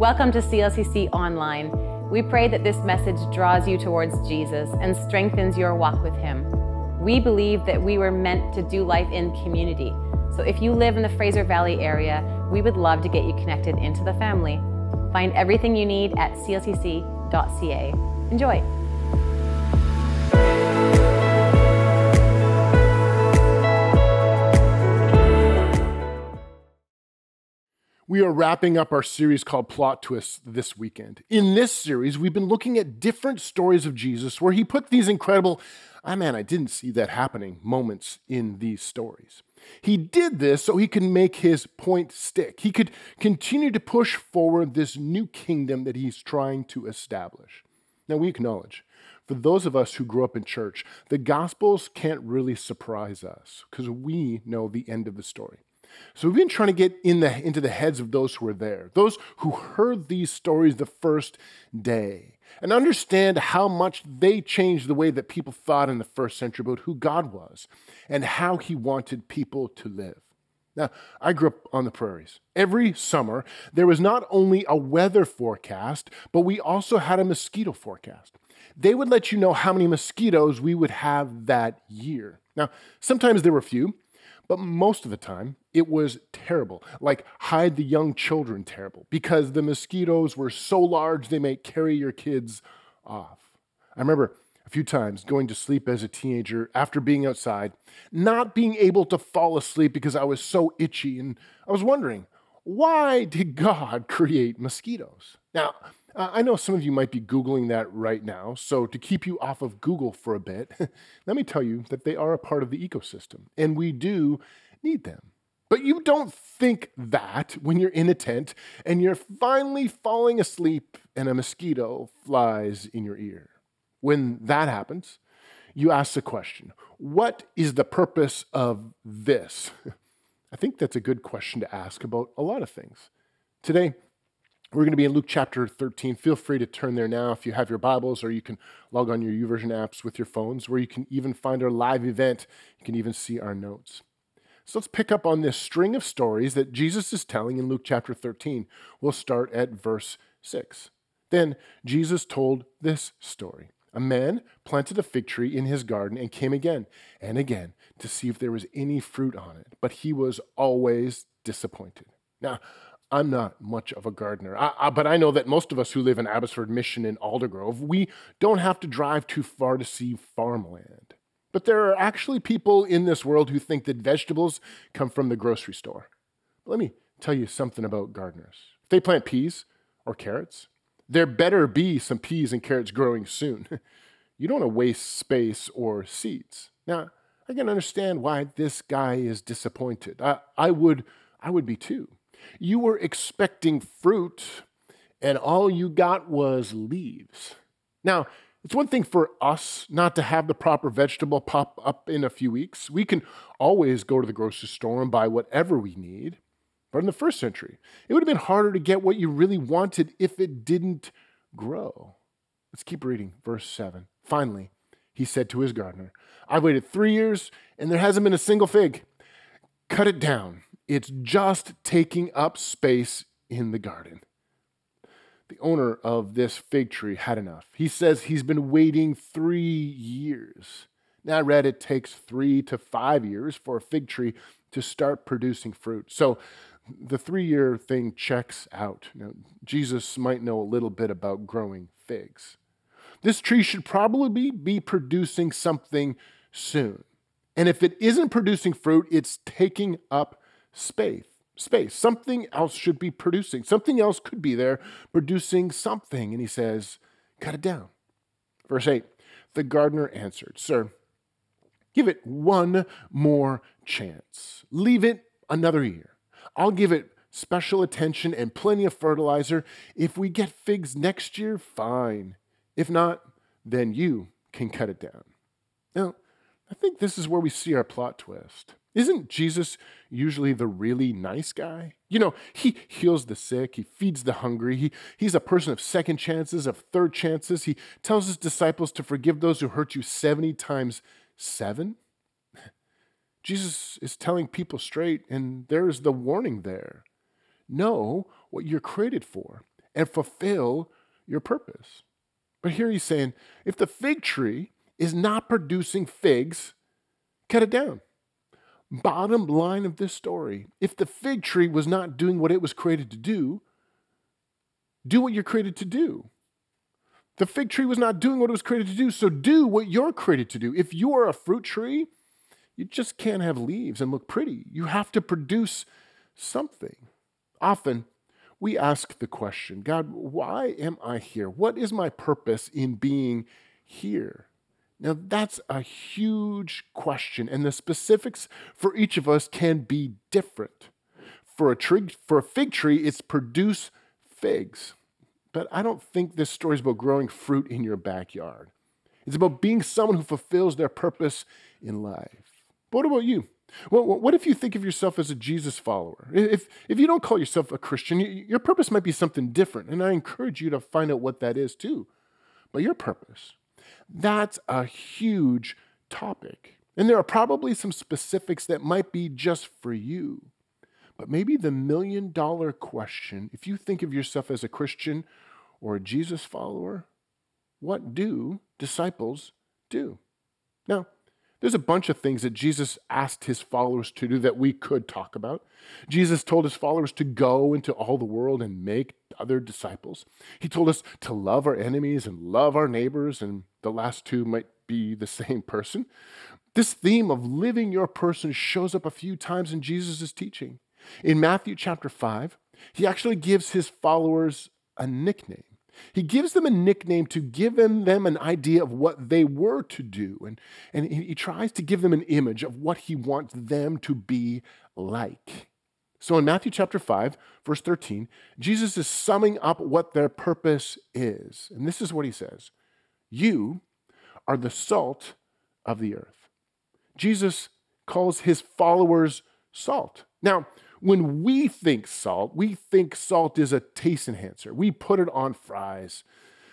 Welcome to CLCC Online. We pray that this message draws you towards Jesus and strengthens your walk with Him. We believe that we were meant to do life in community. So if you live in the Fraser Valley area, we would love to get you connected into the family. Find everything you need at clcc.ca. Enjoy. We are wrapping up our series called Plot Twists this weekend. In this series, we've been looking at different stories of Jesus where he put these incredible, ah man, I didn't see that happening moments in these stories. He did this so he could make his point stick. He could continue to push forward this new kingdom that he's trying to establish. Now, we acknowledge, for those of us who grew up in church, the Gospels can't really surprise us because we know the end of the story. So we've been trying to get in the, into the heads of those who were there, those who heard these stories the first day, and understand how much they changed the way that people thought in the first century about who God was and how he wanted people to live. Now, I grew up on the prairies. Every summer, there was not only a weather forecast, but we also had a mosquito forecast. They would let you know how many mosquitoes we would have that year. Now, sometimes there were few, but most of the time, it was terrible, like hide the young children terrible, because the mosquitoes were so large they may carry your kids off. I remember a few times going to sleep as a teenager after being outside, not being able to fall asleep because I was so itchy, and I was wondering, why did God create mosquitoes? Now, uh, I know some of you might be Googling that right now, so to keep you off of Google for a bit, let me tell you that they are a part of the ecosystem, and we do need them. But you don't think that when you're in a tent and you're finally falling asleep and a mosquito flies in your ear. When that happens, you ask the question what is the purpose of this? I think that's a good question to ask about a lot of things. Today, we're going to be in Luke chapter 13. Feel free to turn there now if you have your Bibles, or you can log on your YouVersion apps with your phones, where you can even find our live event. You can even see our notes. So let's pick up on this string of stories that Jesus is telling in Luke chapter 13. We'll start at verse 6. Then Jesus told this story. A man planted a fig tree in his garden and came again and again to see if there was any fruit on it, but he was always disappointed. Now, I'm not much of a gardener, I, I, but I know that most of us who live in Abbotsford Mission in Aldergrove, we don't have to drive too far to see farmland. But there are actually people in this world who think that vegetables come from the grocery store. Let me tell you something about gardeners. If they plant peas or carrots, there better be some peas and carrots growing soon. you don't want to waste space or seeds. Now, I can understand why this guy is disappointed. I, I would I would be too. You were expecting fruit, and all you got was leaves. Now, it's one thing for us not to have the proper vegetable pop up in a few weeks. We can always go to the grocery store and buy whatever we need. But in the first century, it would have been harder to get what you really wanted if it didn't grow. Let's keep reading. Verse 7. Finally, he said to his gardener, I've waited three years and there hasn't been a single fig. Cut it down. It's just taking up space in the garden. The owner of this fig tree had enough. He says he's been waiting three years. Now, I read it takes three to five years for a fig tree to start producing fruit. So the three year thing checks out. Now, Jesus might know a little bit about growing figs. This tree should probably be, be producing something soon. And if it isn't producing fruit, it's taking up space. Space. Something else should be producing. Something else could be there producing something. And he says, cut it down. Verse 8 The gardener answered, Sir, give it one more chance. Leave it another year. I'll give it special attention and plenty of fertilizer. If we get figs next year, fine. If not, then you can cut it down. Now, I think this is where we see our plot twist. Isn't Jesus usually the really nice guy? You know, he heals the sick, he feeds the hungry, he, he's a person of second chances, of third chances. He tells his disciples to forgive those who hurt you 70 times seven. Jesus is telling people straight, and there's the warning there know what you're created for and fulfill your purpose. But here he's saying if the fig tree is not producing figs, cut it down. Bottom line of this story if the fig tree was not doing what it was created to do, do what you're created to do. The fig tree was not doing what it was created to do, so do what you're created to do. If you are a fruit tree, you just can't have leaves and look pretty. You have to produce something. Often, we ask the question God, why am I here? What is my purpose in being here? Now, that's a huge question, and the specifics for each of us can be different. For a, for a fig tree, it's produce figs. But I don't think this story is about growing fruit in your backyard. It's about being someone who fulfills their purpose in life. But what about you? Well, what if you think of yourself as a Jesus follower? If, if you don't call yourself a Christian, your purpose might be something different. And I encourage you to find out what that is too. But your purpose, that's a huge topic. And there are probably some specifics that might be just for you. But maybe the million dollar question if you think of yourself as a Christian or a Jesus follower, what do disciples do? Now, there's a bunch of things that Jesus asked his followers to do that we could talk about. Jesus told his followers to go into all the world and make other disciples. He told us to love our enemies and love our neighbors, and the last two might be the same person. This theme of living your person shows up a few times in Jesus' teaching. In Matthew chapter 5, he actually gives his followers a nickname. He gives them a nickname to give them, an idea of what they were to do. And, and he tries to give them an image of what he wants them to be like. So in Matthew chapter 5, verse 13, Jesus is summing up what their purpose is. And this is what he says You are the salt of the earth. Jesus calls his followers salt. Now, when we think salt, we think salt is a taste enhancer. We put it on fries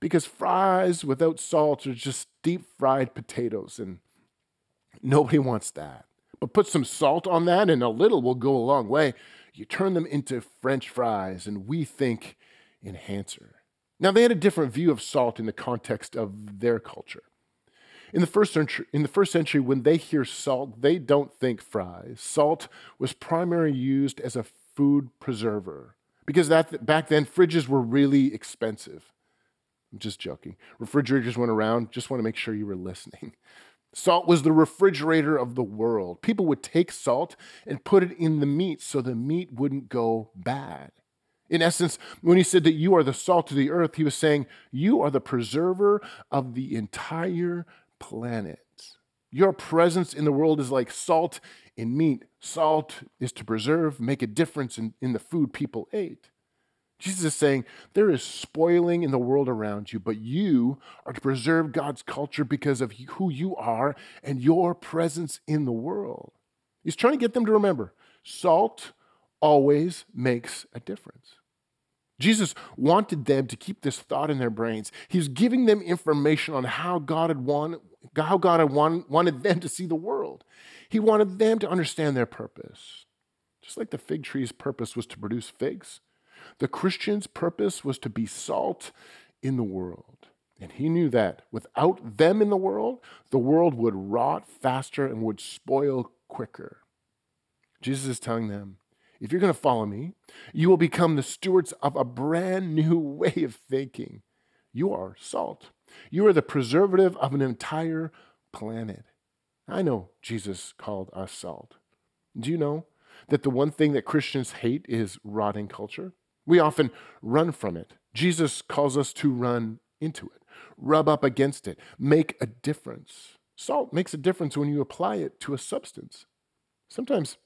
because fries without salt are just deep fried potatoes, and nobody wants that. But put some salt on that, and a little will go a long way. You turn them into French fries, and we think enhancer. Now, they had a different view of salt in the context of their culture. In the first century, in the first century, when they hear salt, they don't think fries. Salt was primarily used as a food preserver because that back then fridges were really expensive. I'm just joking. Refrigerators went around. Just want to make sure you were listening. Salt was the refrigerator of the world. People would take salt and put it in the meat so the meat wouldn't go bad. In essence, when he said that you are the salt of the earth, he was saying you are the preserver of the entire planet. Your presence in the world is like salt in meat. Salt is to preserve, make a difference in, in the food people ate. Jesus is saying there is spoiling in the world around you, but you are to preserve God's culture because of who you are and your presence in the world. He's trying to get them to remember salt always makes a difference. Jesus wanted them to keep this thought in their brains. He was giving them information on how God had wanted, how God had wanted them to see the world. He wanted them to understand their purpose. Just like the fig tree's purpose was to produce figs, the Christian's purpose was to be salt in the world. And he knew that without them in the world, the world would rot faster and would spoil quicker. Jesus is telling them, if you're going to follow me, you will become the stewards of a brand new way of thinking. You are salt. You are the preservative of an entire planet. I know Jesus called us salt. Do you know that the one thing that Christians hate is rotting culture? We often run from it. Jesus calls us to run into it, rub up against it, make a difference. Salt makes a difference when you apply it to a substance. Sometimes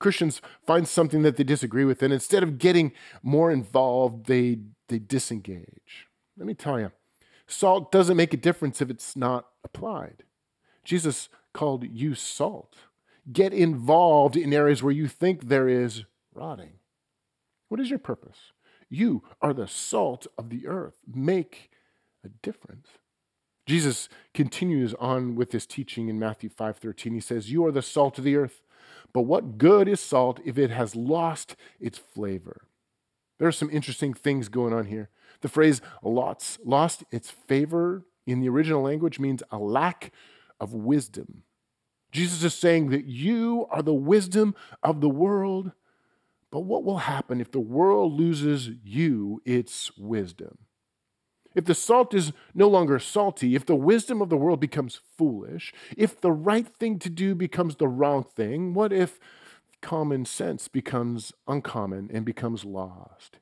Christians find something that they disagree with, and instead of getting more involved, they, they disengage. Let me tell you, salt doesn't make a difference if it's not applied. Jesus called you salt. Get involved in areas where you think there is rotting. What is your purpose? You are the salt of the earth. Make a difference. Jesus continues on with this teaching in Matthew 5:13. He says, "You are the salt of the earth. But what good is salt if it has lost its flavor? There are some interesting things going on here. The phrase lots, lost its favor in the original language means a lack of wisdom. Jesus is saying that you are the wisdom of the world, but what will happen if the world loses you its wisdom? If the salt is no longer salty, if the wisdom of the world becomes foolish, if the right thing to do becomes the wrong thing, what if common sense becomes uncommon and becomes lost?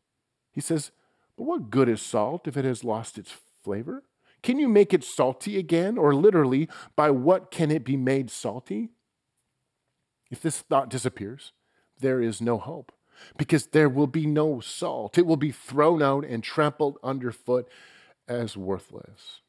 He says, But what good is salt if it has lost its flavor? Can you make it salty again? Or literally, by what can it be made salty? If this thought disappears, there is no hope because there will be no salt. It will be thrown out and trampled underfoot as worthless.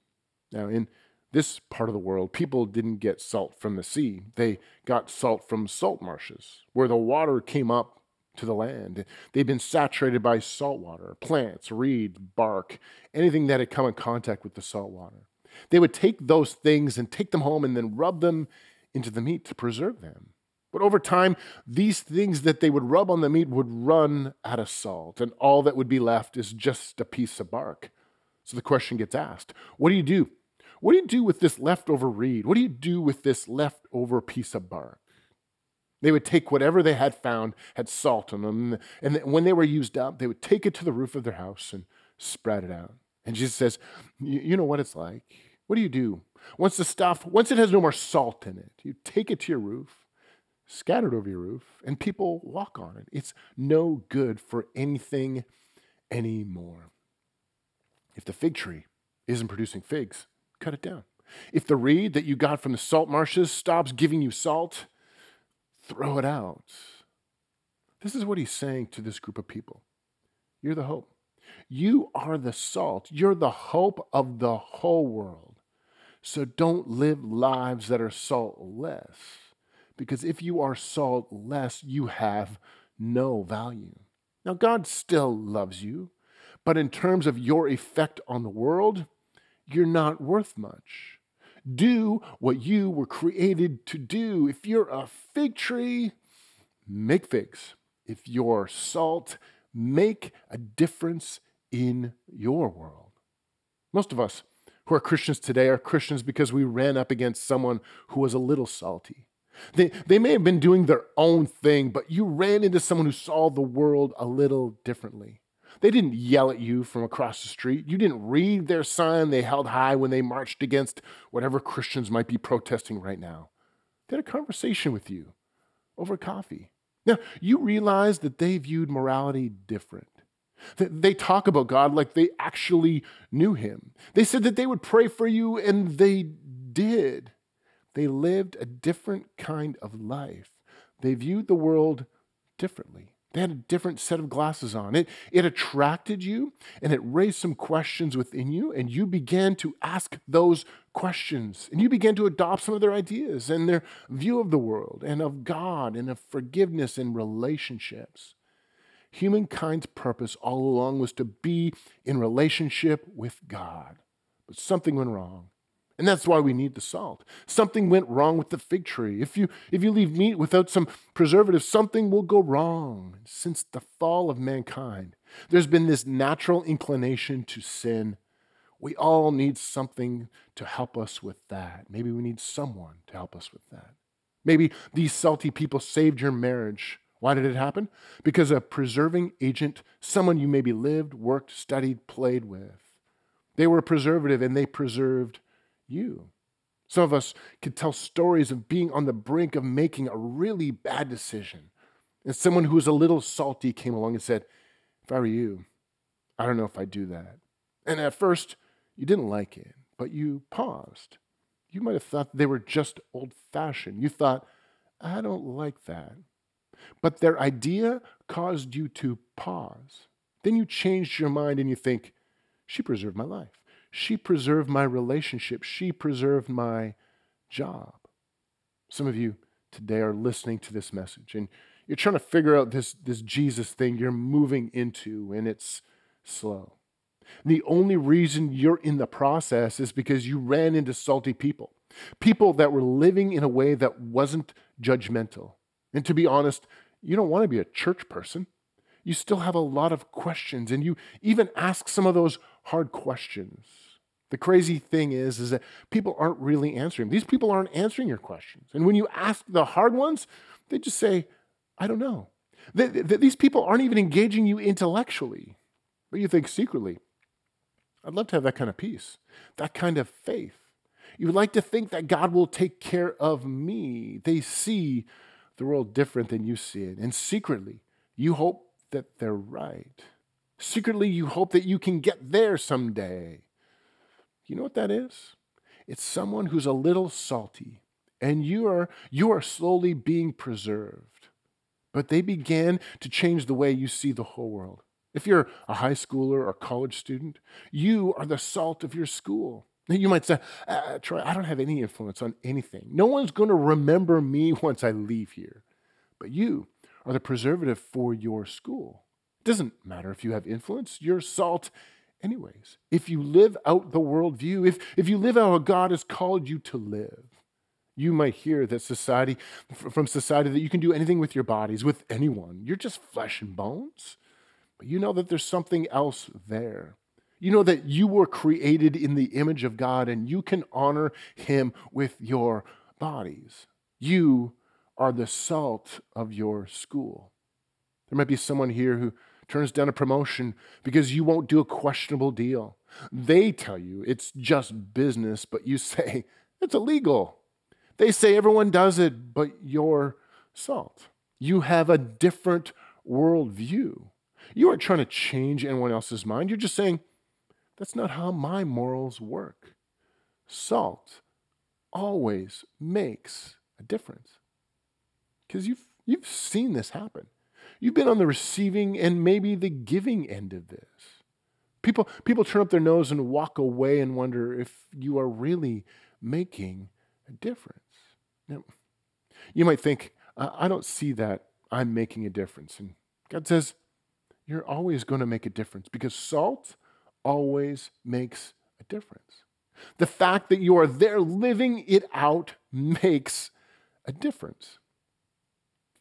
Now, in this part of the world, people didn't get salt from the sea. They got salt from salt marshes, where the water came up to the land. They'd been saturated by salt water, plants, reeds, bark, anything that had come in contact with the salt water. They would take those things and take them home and then rub them into the meat to preserve them. But over time, these things that they would rub on the meat would run out of salt, and all that would be left is just a piece of bark. So the question gets asked what do you do? What do you do with this leftover reed? What do you do with this leftover piece of bark? They would take whatever they had found, had salt on them, and when they were used up, they would take it to the roof of their house and spread it out. And Jesus says, You know what it's like. What do you do? Once the stuff, once it has no more salt in it, you take it to your roof, scatter it over your roof, and people walk on it. It's no good for anything anymore. If the fig tree isn't producing figs, cut it down. If the reed that you got from the salt marshes stops giving you salt, throw it out. This is what he's saying to this group of people. You're the hope. You are the salt. You're the hope of the whole world. So don't live lives that are saltless. Because if you are saltless, you have no value. Now, God still loves you. But in terms of your effect on the world, you're not worth much. Do what you were created to do. If you're a fig tree, make figs. If you're salt, make a difference in your world. Most of us who are Christians today are Christians because we ran up against someone who was a little salty. They, they may have been doing their own thing, but you ran into someone who saw the world a little differently. They didn't yell at you from across the street. You didn't read their sign they held high when they marched against whatever Christians might be protesting right now. They had a conversation with you over coffee. Now, you realize that they viewed morality different. They talk about God like they actually knew him. They said that they would pray for you, and they did. They lived a different kind of life. They viewed the world differently. They had a different set of glasses on. It, it attracted you and it raised some questions within you, and you began to ask those questions. And you began to adopt some of their ideas and their view of the world and of God and of forgiveness and relationships. Humankind's purpose all along was to be in relationship with God. But something went wrong. And that's why we need the salt. Something went wrong with the fig tree. If you, if you leave meat without some preservative, something will go wrong. Since the fall of mankind, there's been this natural inclination to sin. We all need something to help us with that. Maybe we need someone to help us with that. Maybe these salty people saved your marriage. Why did it happen? Because a preserving agent, someone you maybe lived, worked, studied, played with. They were a preservative and they preserved you. Some of us could tell stories of being on the brink of making a really bad decision. And someone who was a little salty came along and said, If I were you, I don't know if I'd do that. And at first, you didn't like it, but you paused. You might have thought they were just old fashioned. You thought, I don't like that. But their idea caused you to pause. Then you changed your mind and you think, she preserved my life. She preserved my relationship. She preserved my job. Some of you today are listening to this message and you're trying to figure out this, this Jesus thing you're moving into, and it's slow. The only reason you're in the process is because you ran into salty people, people that were living in a way that wasn't judgmental. And to be honest, you don't want to be a church person. you still have a lot of questions and you even ask some of those hard questions. The crazy thing is, is that people aren't really answering. These people aren't answering your questions. And when you ask the hard ones, they just say, I don't know. These people aren't even engaging you intellectually, but you think secretly, I'd love to have that kind of peace, that kind of faith. You would like to think that God will take care of me. They see the world different than you see it. And secretly, you hope that they're right. Secretly, you hope that you can get there someday. You know what that is? It's someone who's a little salty, and you are, you are slowly being preserved. But they began to change the way you see the whole world. If you're a high schooler or college student, you are the salt of your school. You might say, uh, Troy, I don't have any influence on anything. No one's going to remember me once I leave here. But you are the preservative for your school. Doesn't matter if you have influence, you're salt anyways. If you live out the worldview, if, if you live out how God has called you to live, you might hear that society, from society, that you can do anything with your bodies, with anyone. You're just flesh and bones. But you know that there's something else there. You know that you were created in the image of God and you can honor Him with your bodies. You are the salt of your school. There might be someone here who turns down a promotion because you won't do a questionable deal. They tell you it's just business, but you say it's illegal. They say everyone does it, but you're salt. You have a different worldview. You aren't trying to change anyone else's mind. You're just saying, that's not how my morals work. Salt always makes a difference. Because you've, you've seen this happen. You've been on the receiving and maybe the giving end of this. People, people turn up their nose and walk away and wonder if you are really making a difference. Now, you might think, I don't see that I'm making a difference. And God says, You're always going to make a difference because salt always makes a difference. The fact that you are there living it out makes a difference.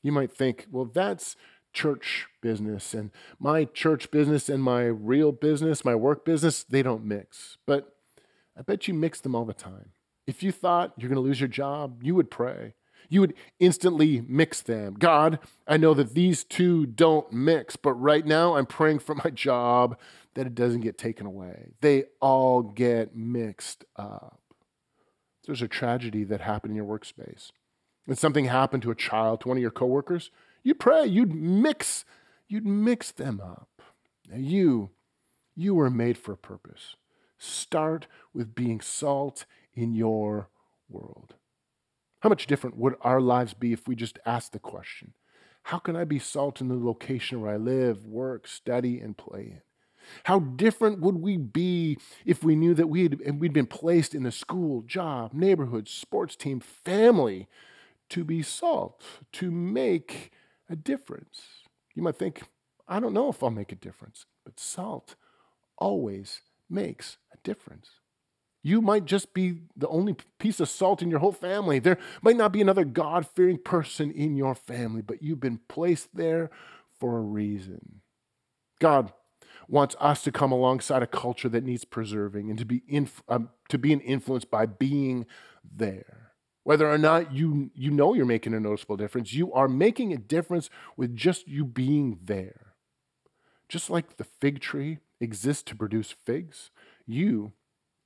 You might think, well, that's church business, and my church business and my real business, my work business, they don't mix. But I bet you mix them all the time. If you thought you're going to lose your job, you would pray. You would instantly mix them. God, I know that these two don't mix, but right now I'm praying for my job that it doesn't get taken away. They all get mixed up. There's a tragedy that happened in your workspace. And something happened to a child, to one of your coworkers, you pray, you'd mix, you'd mix them up. Now you, you were made for a purpose. Start with being salt in your world. How much different would our lives be if we just asked the question How can I be salt in the location where I live, work, study, and play in? How different would we be if we knew that we had, we'd been placed in a school, job, neighborhood, sports team, family to be salt, to make a difference? You might think, I don't know if I'll make a difference, but salt always makes a difference. You might just be the only piece of salt in your whole family. There might not be another God fearing person in your family, but you've been placed there for a reason. God wants us to come alongside a culture that needs preserving and to be, inf- um, to be an influence by being there. Whether or not you, you know you're making a noticeable difference, you are making a difference with just you being there. Just like the fig tree exists to produce figs, you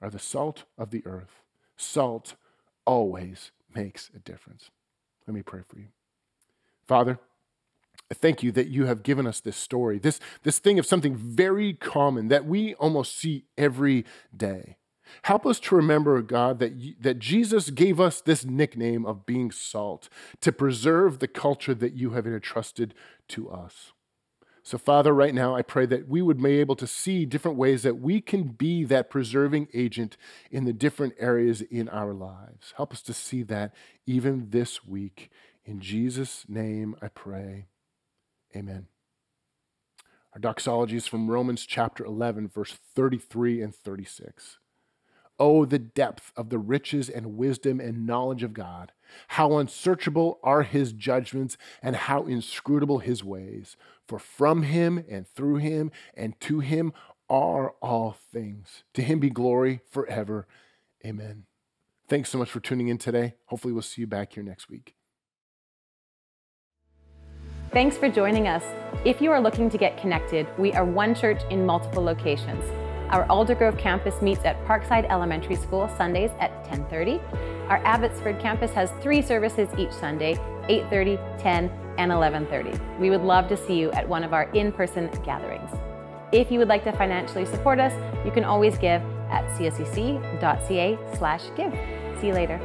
are the salt of the earth. Salt always makes a difference. Let me pray for you. Father, I thank you that you have given us this story, this, this thing of something very common that we almost see every day. Help us to remember, God, that, that Jesus gave us this nickname of being salt to preserve the culture that you have entrusted to us. So, Father, right now, I pray that we would be able to see different ways that we can be that preserving agent in the different areas in our lives. Help us to see that even this week. In Jesus' name, I pray. Amen. Our doxology is from Romans chapter 11, verse 33 and 36. Oh, the depth of the riches and wisdom and knowledge of God. How unsearchable are his judgments and how inscrutable his ways. For from him and through him and to him are all things. To him be glory forever. Amen. Thanks so much for tuning in today. Hopefully, we'll see you back here next week. Thanks for joining us. If you are looking to get connected, we are one church in multiple locations. Our Aldergrove campus meets at Parkside Elementary School Sundays at 10:30. Our Abbotsford campus has 3 services each Sunday, 8:30, 10, and 11:30. We would love to see you at one of our in-person gatherings. If you would like to financially support us, you can always give at clcc.ca/give. See you later.